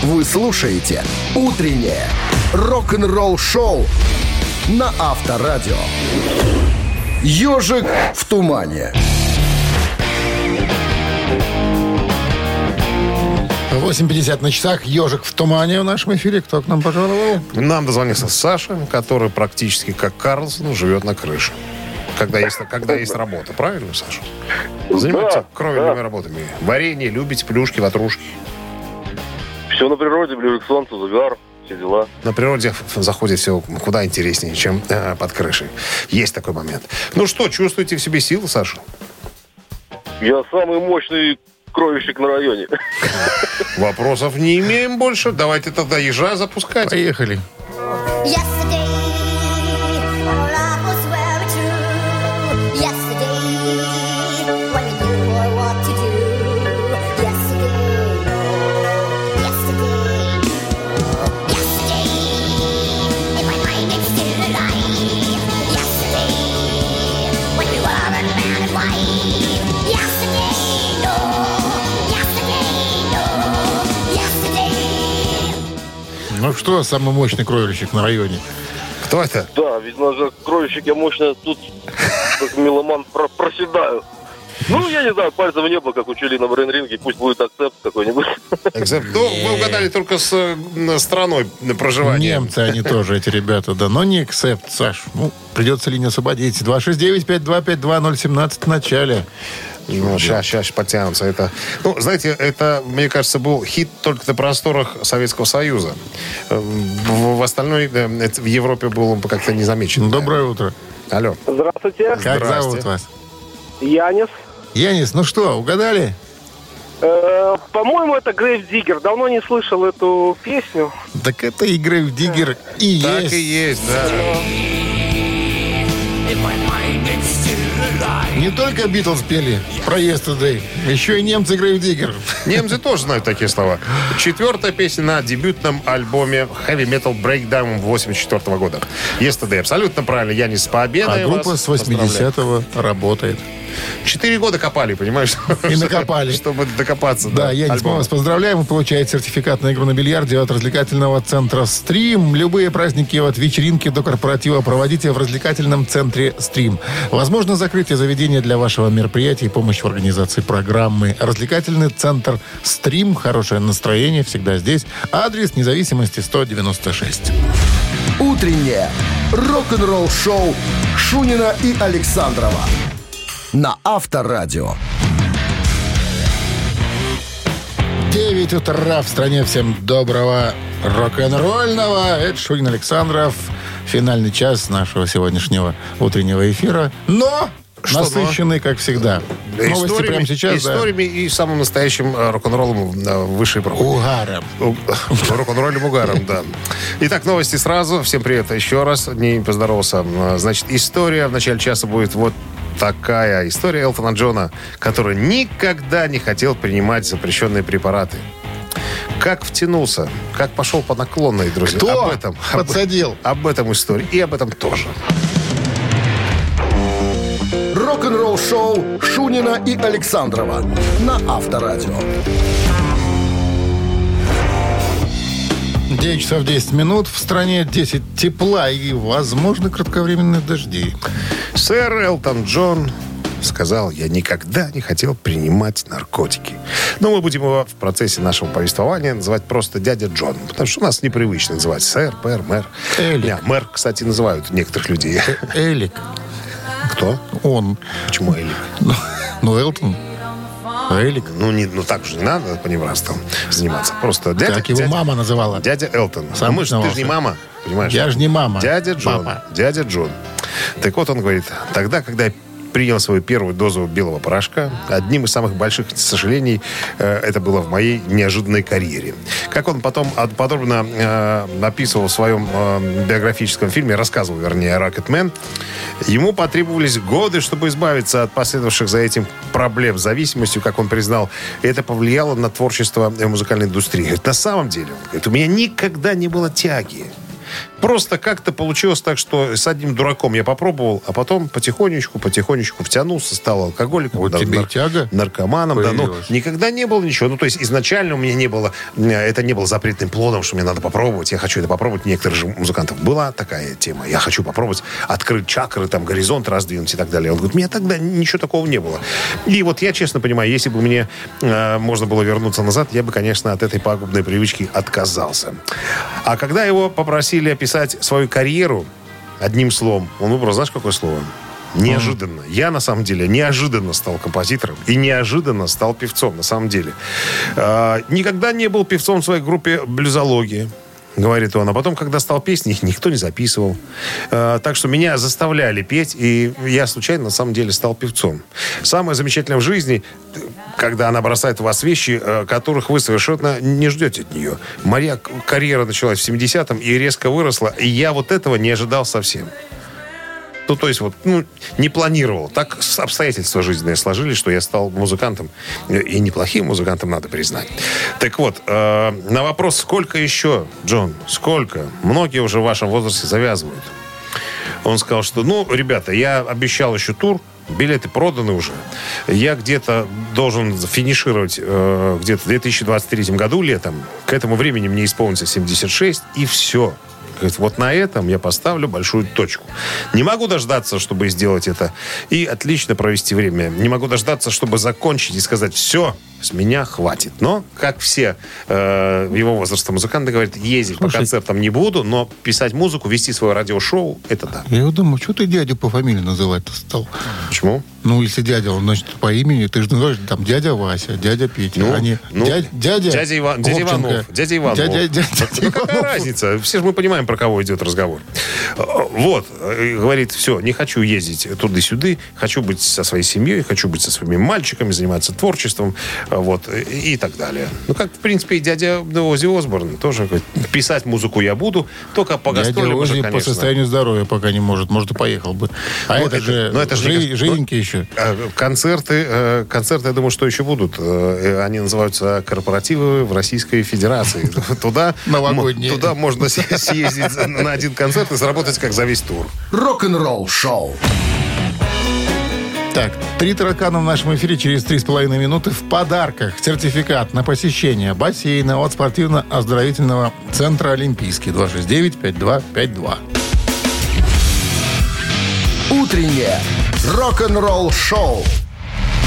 S1: Вы слушаете «Утреннее рок-н-ролл-шоу» на Авторадио. «Ежик в тумане».
S2: 8.50 на часах. Ежик в тумане в нашем эфире. Кто к нам пожаловал?
S3: Нам дозвонился Саша, который практически как Карлсон живет на крыше. Когда есть, когда есть работа. Правильно, Саша? Занимается кровельными работами. Варенье, любите, плюшки, ватрушки.
S9: Все на природе, ближе к солнцу, загар, все дела.
S3: На природе заходит все куда интереснее, чем э, под крышей. Есть такой момент. Ну что, чувствуете в себе силы, Саша?
S9: Я самый мощный кровищик на районе.
S3: Вопросов не имеем больше. Давайте тогда ежа запускать.
S2: Поехали.
S10: Yesterday,
S2: Что, самый мощный кровельщик на районе?
S3: Кто это?
S9: Да, же кровищик я мощно тут, как меломан, про- проседаю. Ну, я не знаю, пальцем в небо, как учили на брейн-ринге, пусть будет акцепт какой-нибудь.
S3: Экземп- Ну, вы угадали только с страной проживания.
S2: Немцы они тоже, эти ребята, да. Но не эксепт, Саш. Ну, придется линию освободить. 269-5252-017 в начале.
S3: Ну, сейчас, сейчас подтянутся. Это, ну, знаете, это, мне кажется, был хит только на просторах Советского Союза. Э, В, в остальной, э, это в Европе был он как-то не замечен.
S2: Доброе утро.
S3: Алло.
S4: Здравствуйте,
S2: Как
S3: Здрасте.
S2: зовут вас?
S4: Янис.
S2: Янис, ну что, угадали?
S4: Э, по-моему, это Грейв Диггер. Давно не слышал эту песню.
S2: Так это игры в Диггер и
S3: Так
S2: есть.
S3: и есть, да.
S2: Не только Битлз пели про Yesterday, еще и немцы игры в Диггер.
S3: Немцы тоже знают такие слова. Четвертая песня на дебютном альбоме Heavy Metal Breakdown 84 года. Yesterday. Абсолютно правильно. Я не с победой
S2: А группа с
S3: поздравляю.
S2: 80-го работает.
S3: Четыре года копали, понимаешь?
S2: И накопали.
S3: Чтобы докопаться
S2: Да, Янис, мы
S3: альбома.
S2: вас поздравляем. Вы получаете сертификат на игру на бильярде от развлекательного центра «Стрим». Любые праздники от вечеринки до корпоратива проводите в развлекательном центре «Стрим». Возможно, закрытие заведения для вашего мероприятия и помощь в организации программы. Развлекательный центр «Стрим». Хорошее настроение всегда здесь. Адрес независимости 196.
S1: Утреннее рок-н-ролл-шоу Шунина и Александрова на Авторадио.
S2: 9 утра в стране. Всем доброго рок-н-ролльного. Это Шунин Александров. Финальный час нашего сегодняшнего утреннего эфира. Но
S3: Что
S2: насыщенный, как всегда. Новости
S3: Историями-
S2: прямо сейчас. да.
S3: Историями и самым настоящим э, рок-н-роллом э, высшей проходи.
S2: Угаром.
S3: Рок-н-роллем угаром, да. Итак, новости сразу. Всем привет еще раз. Не поздоровался. А, Значит, история в начале часа будет вот такая. История Элтона Джона, который никогда не хотел принимать запрещенные препараты. Как втянулся, как пошел по наклонной, друзья.
S2: Кто
S3: Об этом. об-
S2: подсадил?
S3: Об, этом история. И об этом тоже.
S1: Рок-н-ролл шоу Шунина и Александрова на Авторадио.
S2: 9 часов 10 минут. В стране 10 тепла и, возможно, кратковременные дожди.
S3: Сэр Элтон Джон сказал, я никогда не хотел принимать наркотики. Но мы будем его в процессе нашего повествования называть просто дядя Джон. Потому что у нас непривычно называть сэр, пэр, мэр.
S2: Элик.
S3: Не, мэр, кстати, называют некоторых людей.
S2: Элик.
S3: Кто?
S2: Он.
S3: Почему Элик?
S2: Ну, ну, Элтон. Элик.
S3: Ну, не, ну так же не надо поневрастом заниматься. Просто дядя...
S2: Так его
S3: дядя-
S2: мама называла.
S3: Дядя Элтон.
S2: Сам
S3: А мы же- ты же не мама, понимаешь?
S2: Я же не мама.
S3: Дядя Джон.
S2: Папа.
S3: Дядя Джон. Так вот он говорит, тогда, когда я принял свою первую дозу белого порошка, одним из самых больших сожалений э, это было в моей неожиданной карьере. Как он потом от- подробно э, описывал в своем э, биографическом фильме, рассказывал, вернее, о Рокетмен, ему потребовались годы, чтобы избавиться от последовавших за этим проблем с зависимостью, как он признал. Это повлияло на творчество музыкальной индустрии. Говорит, на самом деле, говорит, у меня никогда не было тяги. Просто как-то получилось так, что с одним дураком я попробовал, а потом потихонечку, потихонечку втянулся, стал алкоголиком.
S2: Вот
S3: да,
S2: тебе
S3: нар-
S2: тяга
S3: Наркоманом, да. Ну, никогда не было ничего. Ну, то есть изначально у меня не было, э, это не было запретным плодом, что мне надо попробовать. Я хочу это попробовать. У некоторых же музыкантов была такая тема. Я хочу попробовать открыть чакры, там, горизонт раздвинуть и так далее. Он говорит, у меня тогда ничего такого не было. И вот я честно понимаю, если бы мне э, можно было вернуться назад, я бы, конечно, от этой пагубной привычки отказался. А когда его попросили описать свою карьеру одним словом, он выбрал, знаешь, какое слово? Неожиданно. Я, на самом деле, неожиданно стал композитором и неожиданно стал певцом, на самом деле. А, никогда не был певцом в своей группе «Блюзология». Говорит он. А потом, когда стал песни, их никто не записывал. А, так что меня заставляли петь, и я случайно, на самом деле, стал певцом. Самое замечательное в жизни, когда она бросает в вас вещи, э, которых вы совершенно не ждете от нее. Моя карьера началась в 70-м и резко выросла, и я вот этого не ожидал совсем. Ну, то есть вот, ну, не планировал. Так обстоятельства жизненные сложились, что я стал музыкантом. И неплохим музыкантом, надо признать. Так вот, э, на вопрос, сколько еще, Джон, сколько? Многие уже в вашем возрасте завязывают. Он сказал, что, ну, ребята, я обещал еще тур, билеты проданы уже. Я где-то должен финишировать э, где-то в 2023 году летом. К этому времени мне исполнится 76, и все. Говорит, вот на этом я поставлю большую точку. Не могу дождаться, чтобы сделать это и отлично провести время. Не могу дождаться, чтобы закончить и сказать, все, с меня хватит. Но, как все э, его возраста музыканты говорят, ездить по
S2: Слушай.
S3: концертам не буду, но писать музыку, вести свое радиошоу, это да.
S2: Я думаю, что ты дядю по фамилии называть-то стал?
S3: Почему?
S2: Ну, если дядя, он, значит, по имени, ты же называешь там дядя Вася, дядя Петя,
S3: Ну,
S2: а не
S3: ну,
S2: дядя, дядя,
S3: Дядя, Иван, дядя. Иванов. Дядя Иванов.
S2: Дядя, дядя,
S3: Ну,
S2: дядя
S3: какая
S2: Иванов.
S3: разница? Все же мы понимаем, про кого идет разговор. Э, Вот. э, Говорит, все, не хочу ездить туды-сюды. Хочу быть со своей семьей, хочу быть со своими мальчиками, заниматься творчеством. э, Вот. И так далее. Ну, как, в принципе, и дядя Оззи Осборн тоже говорит, писать музыку я буду, только по гастролям уже,
S2: Оззи по
S3: конечно.
S2: состоянию здоровья пока не может. Может, и поехал бы. А
S3: Ну,
S2: это,
S3: это-
S2: же,
S3: ну, это же не
S2: жи-
S3: гас-
S2: жиденький еще.
S3: Э, Концерты, концерты, я думаю, что еще будут. Они называются корпоративы в Российской Федерации. Туда,
S2: Новогодние.
S3: туда можно с- съездить на один концерт и заработать как за весь тур.
S1: Рок-н-ролл шоу.
S2: Так, три таракана в нашем эфире через три с половиной минуты в подарках. Сертификат на посещение бассейна от спортивно-оздоровительного центра «Олимпийский». 269-5252.
S1: Утреннее рок-н-ролл шоу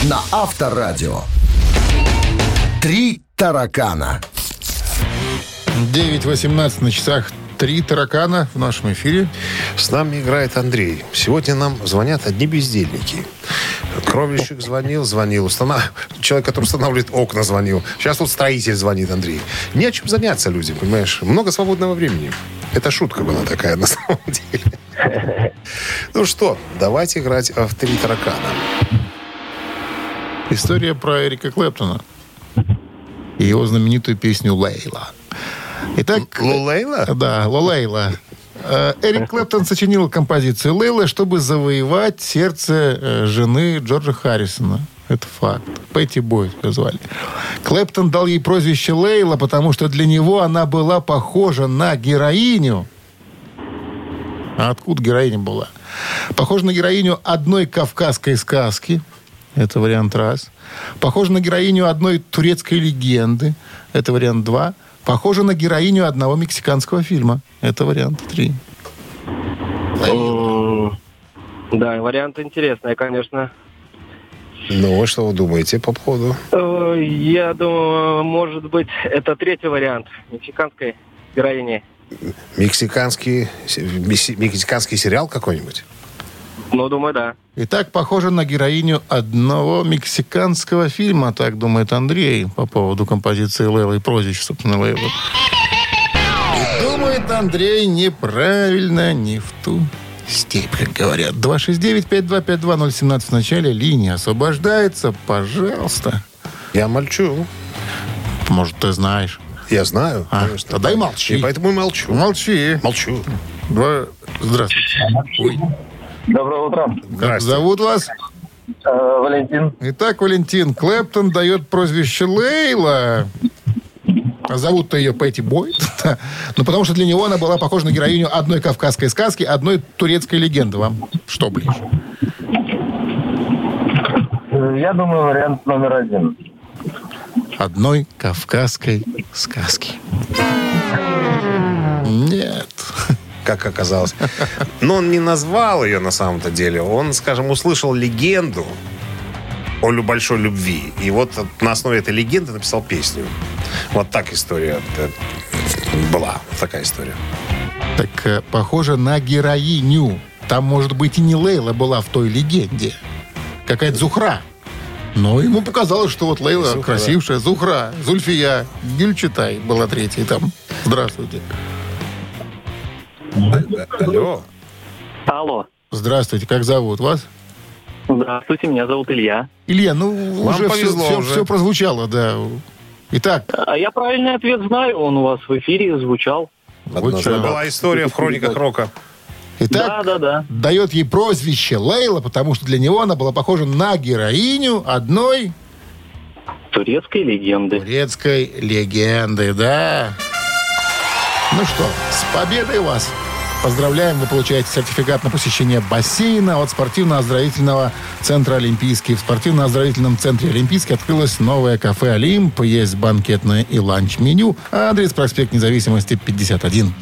S1: на Авторадио. Три таракана.
S2: 9.18 на часах. Три таракана в нашем эфире.
S3: С нами играет Андрей. Сегодня нам звонят одни бездельники. Кровельщик звонил, звонил. Устана- Человек, который устанавливает окна, звонил. Сейчас вот строитель звонит, Андрей. Не о чем заняться людям, понимаешь? Много свободного времени. Это шутка была такая на самом деле. Ну что, давайте играть в три таракана.
S2: История про Эрика Клэптона и его знаменитую песню «Лейла». Итак,
S3: Лулейла?
S2: да, «Лолейла». Э, Эрик Клэптон сочинил композицию «Лейла», чтобы завоевать сердце э, жены Джорджа Харрисона. Это факт. Пэтти Бойт ее звали. Клэптон дал ей прозвище Лейла, потому что для него она была похожа на героиню. А откуда героиня была? Похожа на героиню одной кавказской сказки. Это вариант раз. Похожа на героиню одной турецкой легенды. Это вариант два. Похожа на героиню одного мексиканского фильма. Это вариант три.
S11: Да, вариант интересный, конечно.
S3: Ну, что вы думаете по поводу?
S11: Э, Я думаю, может быть, это третий вариант мексиканской героини.
S3: Мексиканский, мексиканский сериал какой-нибудь?
S11: Ну, думаю, да.
S2: Итак, похожа на героиню одного мексиканского фильма, так думает Андрей по поводу композиции Лейла и прозвища, собственно, Лейла. И думает Андрей неправильно, не в ту степь, как говорят. 269-5252-017 в начале линии освобождается. Пожалуйста.
S3: Я молчу.
S2: Может, ты знаешь.
S3: Я знаю,
S2: А,
S3: конечно.
S2: тогда и молчи.
S3: И поэтому и молчу.
S2: Молчи.
S3: Молчу.
S2: Два... Здравствуйте. Ой,
S11: Доброе утро.
S2: как зовут вас?
S11: Валентин.
S2: Итак, Валентин Клэптон дает прозвище Лейла. А зовут-то ее Пэтти Бойт. Ну, потому что для него она была похожа на героиню одной кавказской сказки, одной турецкой легенды. Вам что ближе?
S11: Я думаю, вариант номер один.
S2: Одной кавказской сказки. Нет.
S3: как оказалось. Но он не назвал ее на самом-то деле. Он, скажем, услышал легенду о большой любви. И вот на основе этой легенды написал песню. Вот так история э, была. Такая история.
S2: Так э, похоже на героиню. Там, может быть, и не Лейла была в той легенде. Какая-то Зухра. Но ему показалось, что вот Лейла
S3: Зухра.
S2: красившая. Зухра, Зульфия, Гюльчатай была третьей там. Здравствуйте.
S3: Алло.
S4: Алло.
S2: Здравствуйте, как зовут вас?
S4: Здравствуйте, меня зовут Илья.
S2: Илья, ну
S3: Вам
S2: уже
S3: повезло
S2: все,
S3: уже.
S2: все прозвучало, да. Итак,
S4: А я правильный ответ знаю, он у вас в эфире звучал.
S2: вот что.
S3: Была история в хрониках рока.
S2: Итак,
S4: Да, да, да.
S2: дает ей прозвище Лейла, потому что для него она была похожа на героиню одной
S4: Турецкой легенды.
S2: турецкой легенды, да. Ну что, с победой вас! Поздравляем, вы получаете сертификат на посещение бассейна от спортивно-оздоровительного центра «Олимпийский». В спортивно-оздоровительном центре «Олимпийский» открылось новое кафе «Олимп». Есть банкетное и ланч-меню. Адрес проспект Независимости, 51.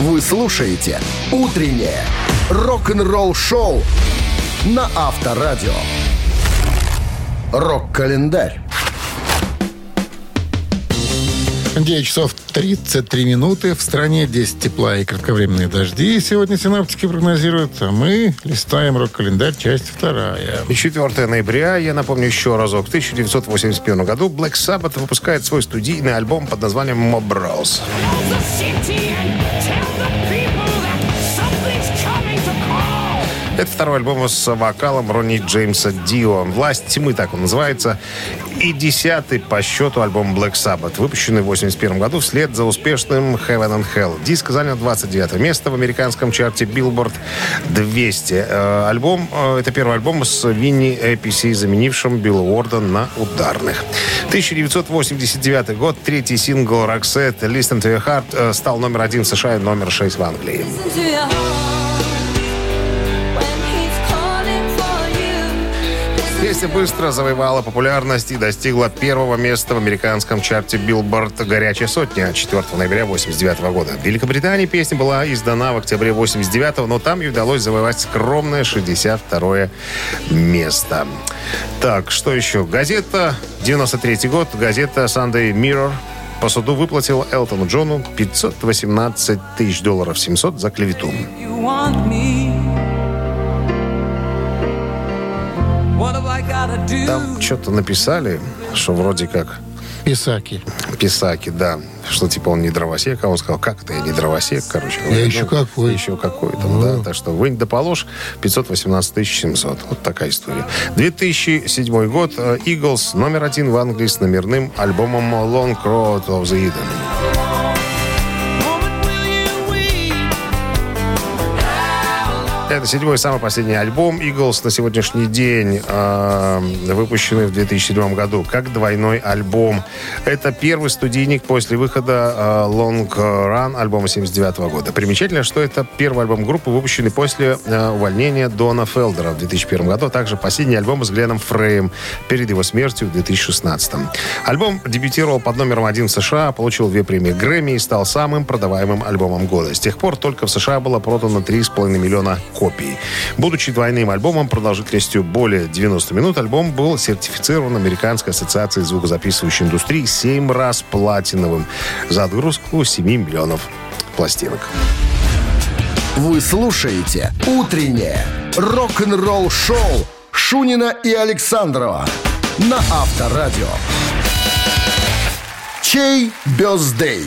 S1: Вы слушаете «Утреннее рок-н-ролл-шоу» на Авторадио. Рок-календарь.
S2: 9 часов 33 минуты. В стране 10 тепла и кратковременные дожди. Сегодня синаптики прогнозируют, а мы листаем рок-календарь, часть вторая.
S3: И 4 ноября, я напомню еще разок, в 1981 году Black Sabbath выпускает свой студийный альбом под названием Mob Rose. Это второй альбом с вокалом Ронни Джеймса Дио. «Власть тьмы» так он называется. И десятый по счету альбом Black Sabbath, выпущенный в 81 году вслед за успешным Heaven and Hell. Диск занял 29 место в американском чарте Billboard 200. Э, Альбом, э, это первый альбом с Винни APC, заменившим Билла Уорда на ударных. 1989 год, третий сингл Roxette «Listen to Your Heart» э, стал номер один в США и номер шесть в Англии. Песня быстро завоевала популярность и достигла первого места в американском чарте Billboard «Горячая сотня» 4 ноября 1989 года. В Великобритании песня была издана в октябре 1989, но там ей удалось завоевать скромное 62 место. Так, что еще? Газета, 93 год, газета Sunday Mirror по суду выплатила Элтону Джону 518 тысяч долларов 700 за клевету. Там что-то написали, что вроде как
S2: Писаки.
S3: Писаки, да. Что типа он не дровосек, а он сказал, как это я не дровосек, короче.
S2: Я еще какой.
S3: Еще какой там, да. Так что вынь да положь, 518 700. Вот такая история. 2007 год. э, Eagles номер один в Англии с номерным альбомом Long Road of the Eden. Это седьмой, самый последний альбом Eagles на сегодняшний день, э, выпущенный в 2007 году, как двойной альбом. Это первый студийник после выхода э, Long Run альбома 79 года. Примечательно, что это первый альбом группы, выпущенный после э, увольнения Дона Фелдера в 2001 году, а также последний альбом с Гленном Фрейм перед его смертью в 2016. Альбом дебютировал под номером один в США, получил две премии Грэмми и стал самым продаваемым альбомом года. С тех пор только в США было продано 3,5 миллиона копий. Будучи двойным альбомом продолжительностью более 90 минут, альбом был сертифицирован Американской ассоциацией звукозаписывающей индустрии 7 раз платиновым за отгрузку 7 миллионов пластинок.
S1: Вы слушаете «Утреннее рок-н-ролл-шоу» Шунина и Александрова на Авторадио. Чей бездей?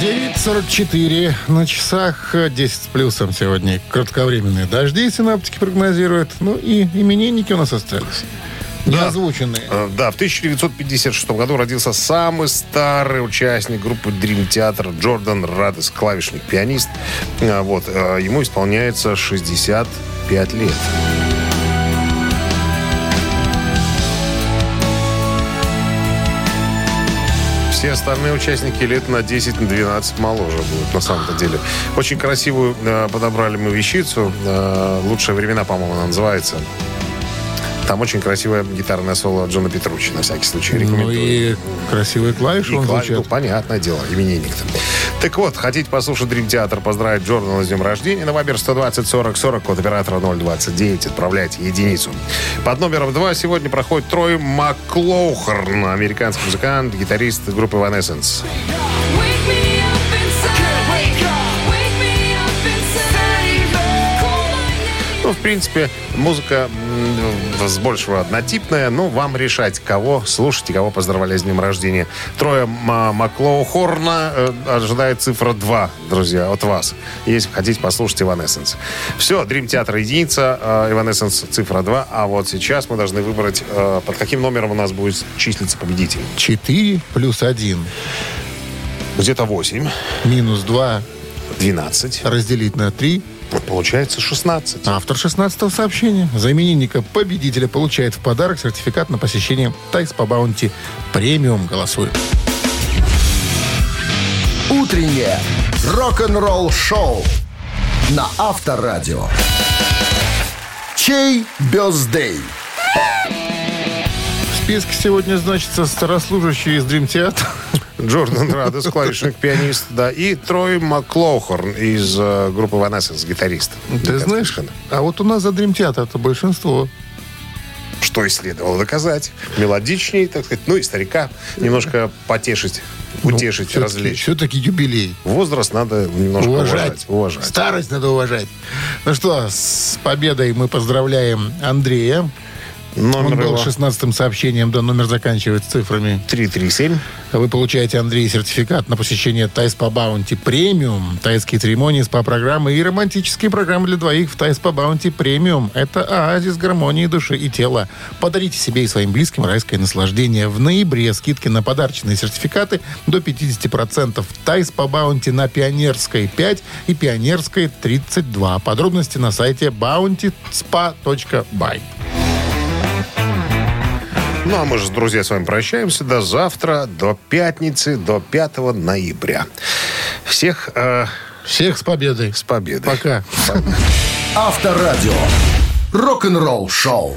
S2: 9.44 на часах, э, 10 с плюсом сегодня. Кратковременные дожди синаптики прогнозируют. Ну и именинники у нас остались. Не озвученные.
S3: Э, Да, в 1956 году родился самый старый участник группы Dream Theater Джордан Радес, клавишник, пианист. Э, Вот, э, ему исполняется 65 лет. Все остальные участники лет на 10-12 моложе будут, на самом-то деле. Очень красивую э, подобрали мы вещицу. Э, «Лучшие времена», по-моему, она называется. Там очень красивое гитарное соло Джона Петруччи, на всякий случай.
S2: Ну
S3: Рекомендую.
S2: и красивые клавиши
S3: И
S2: он
S3: клавиш- ну,
S2: звучат.
S3: понятное дело, именинник-то. Так вот, хотите послушать Дрим Театр, поздравить Джордана с днем рождения? На Вайбер 120 40 40, код оператора 029. Отправляйте единицу. Под номером 2 сегодня проходит Трой Маклоухарн, американский музыкант, гитарист группы Evanescence. Ну, принципе, музыка с большего однотипная. Ну, вам решать, кого слушать и кого поздравлять с днем рождения. Трое Маклоухорна э, ожидает цифра 2, друзья, от вас. Если хотите послушать Evanescence. Все, Dream Theater единица, э, Evanescence цифра 2. А вот сейчас мы должны выбрать, э, под каким номером у нас будет числиться победитель.
S2: 4 плюс 1
S3: Где-то 8,
S2: минус 2
S3: 12.
S2: разделить на 3.
S3: Получается 16.
S2: Автор 16 сообщения за именинника победителя получает в подарок сертификат на посещение Thai Spa Bounty Premium. Голосует.
S1: Утреннее рок-н-ролл-шоу на Авторадио. Чей birthday?
S2: В списке сегодня значится старослужащий из Dream Theater.
S3: Джордан Радес, клавишник, пианист, да, и Трой Маклоухорн из э, группы Evanescence, гитарист.
S2: Ты знаешь, а вот у нас за Dream Theater это большинство.
S3: Что и следовало доказать. Мелодичней, так сказать, ну и старика немножко потешить, утешить, развлечь.
S2: Все-таки юбилей.
S3: Возраст надо немножко уважать.
S2: уважать.
S3: уважать.
S2: Старость надо уважать. Ну что, с победой мы поздравляем Андрея.
S3: Номер
S2: Он был
S3: его
S2: 16 сообщением, да, номер заканчивается цифрами.
S3: 337.
S2: Вы получаете, Андрей, сертификат на посещение Thai Spa Bounty Premium, тайские церемонии, СПА-программы и романтические программы для двоих в Thai Spa Bounty Premium. Это оазис гармонии души и тела. Подарите себе и своим близким райское наслаждение. В ноябре скидки на подарочные сертификаты до 50%. Thai Spa Bounty на Пионерской 5 и Пионерской 32. Подробности на сайте bountyspa.by.
S3: Ну, а мы же, друзья, с вами прощаемся до завтра, до пятницы, до 5 ноября. Всех э,
S2: Всех с победой.
S3: с победой.
S2: Пока.
S1: Авторадио. Рок-н-ролл-шоу.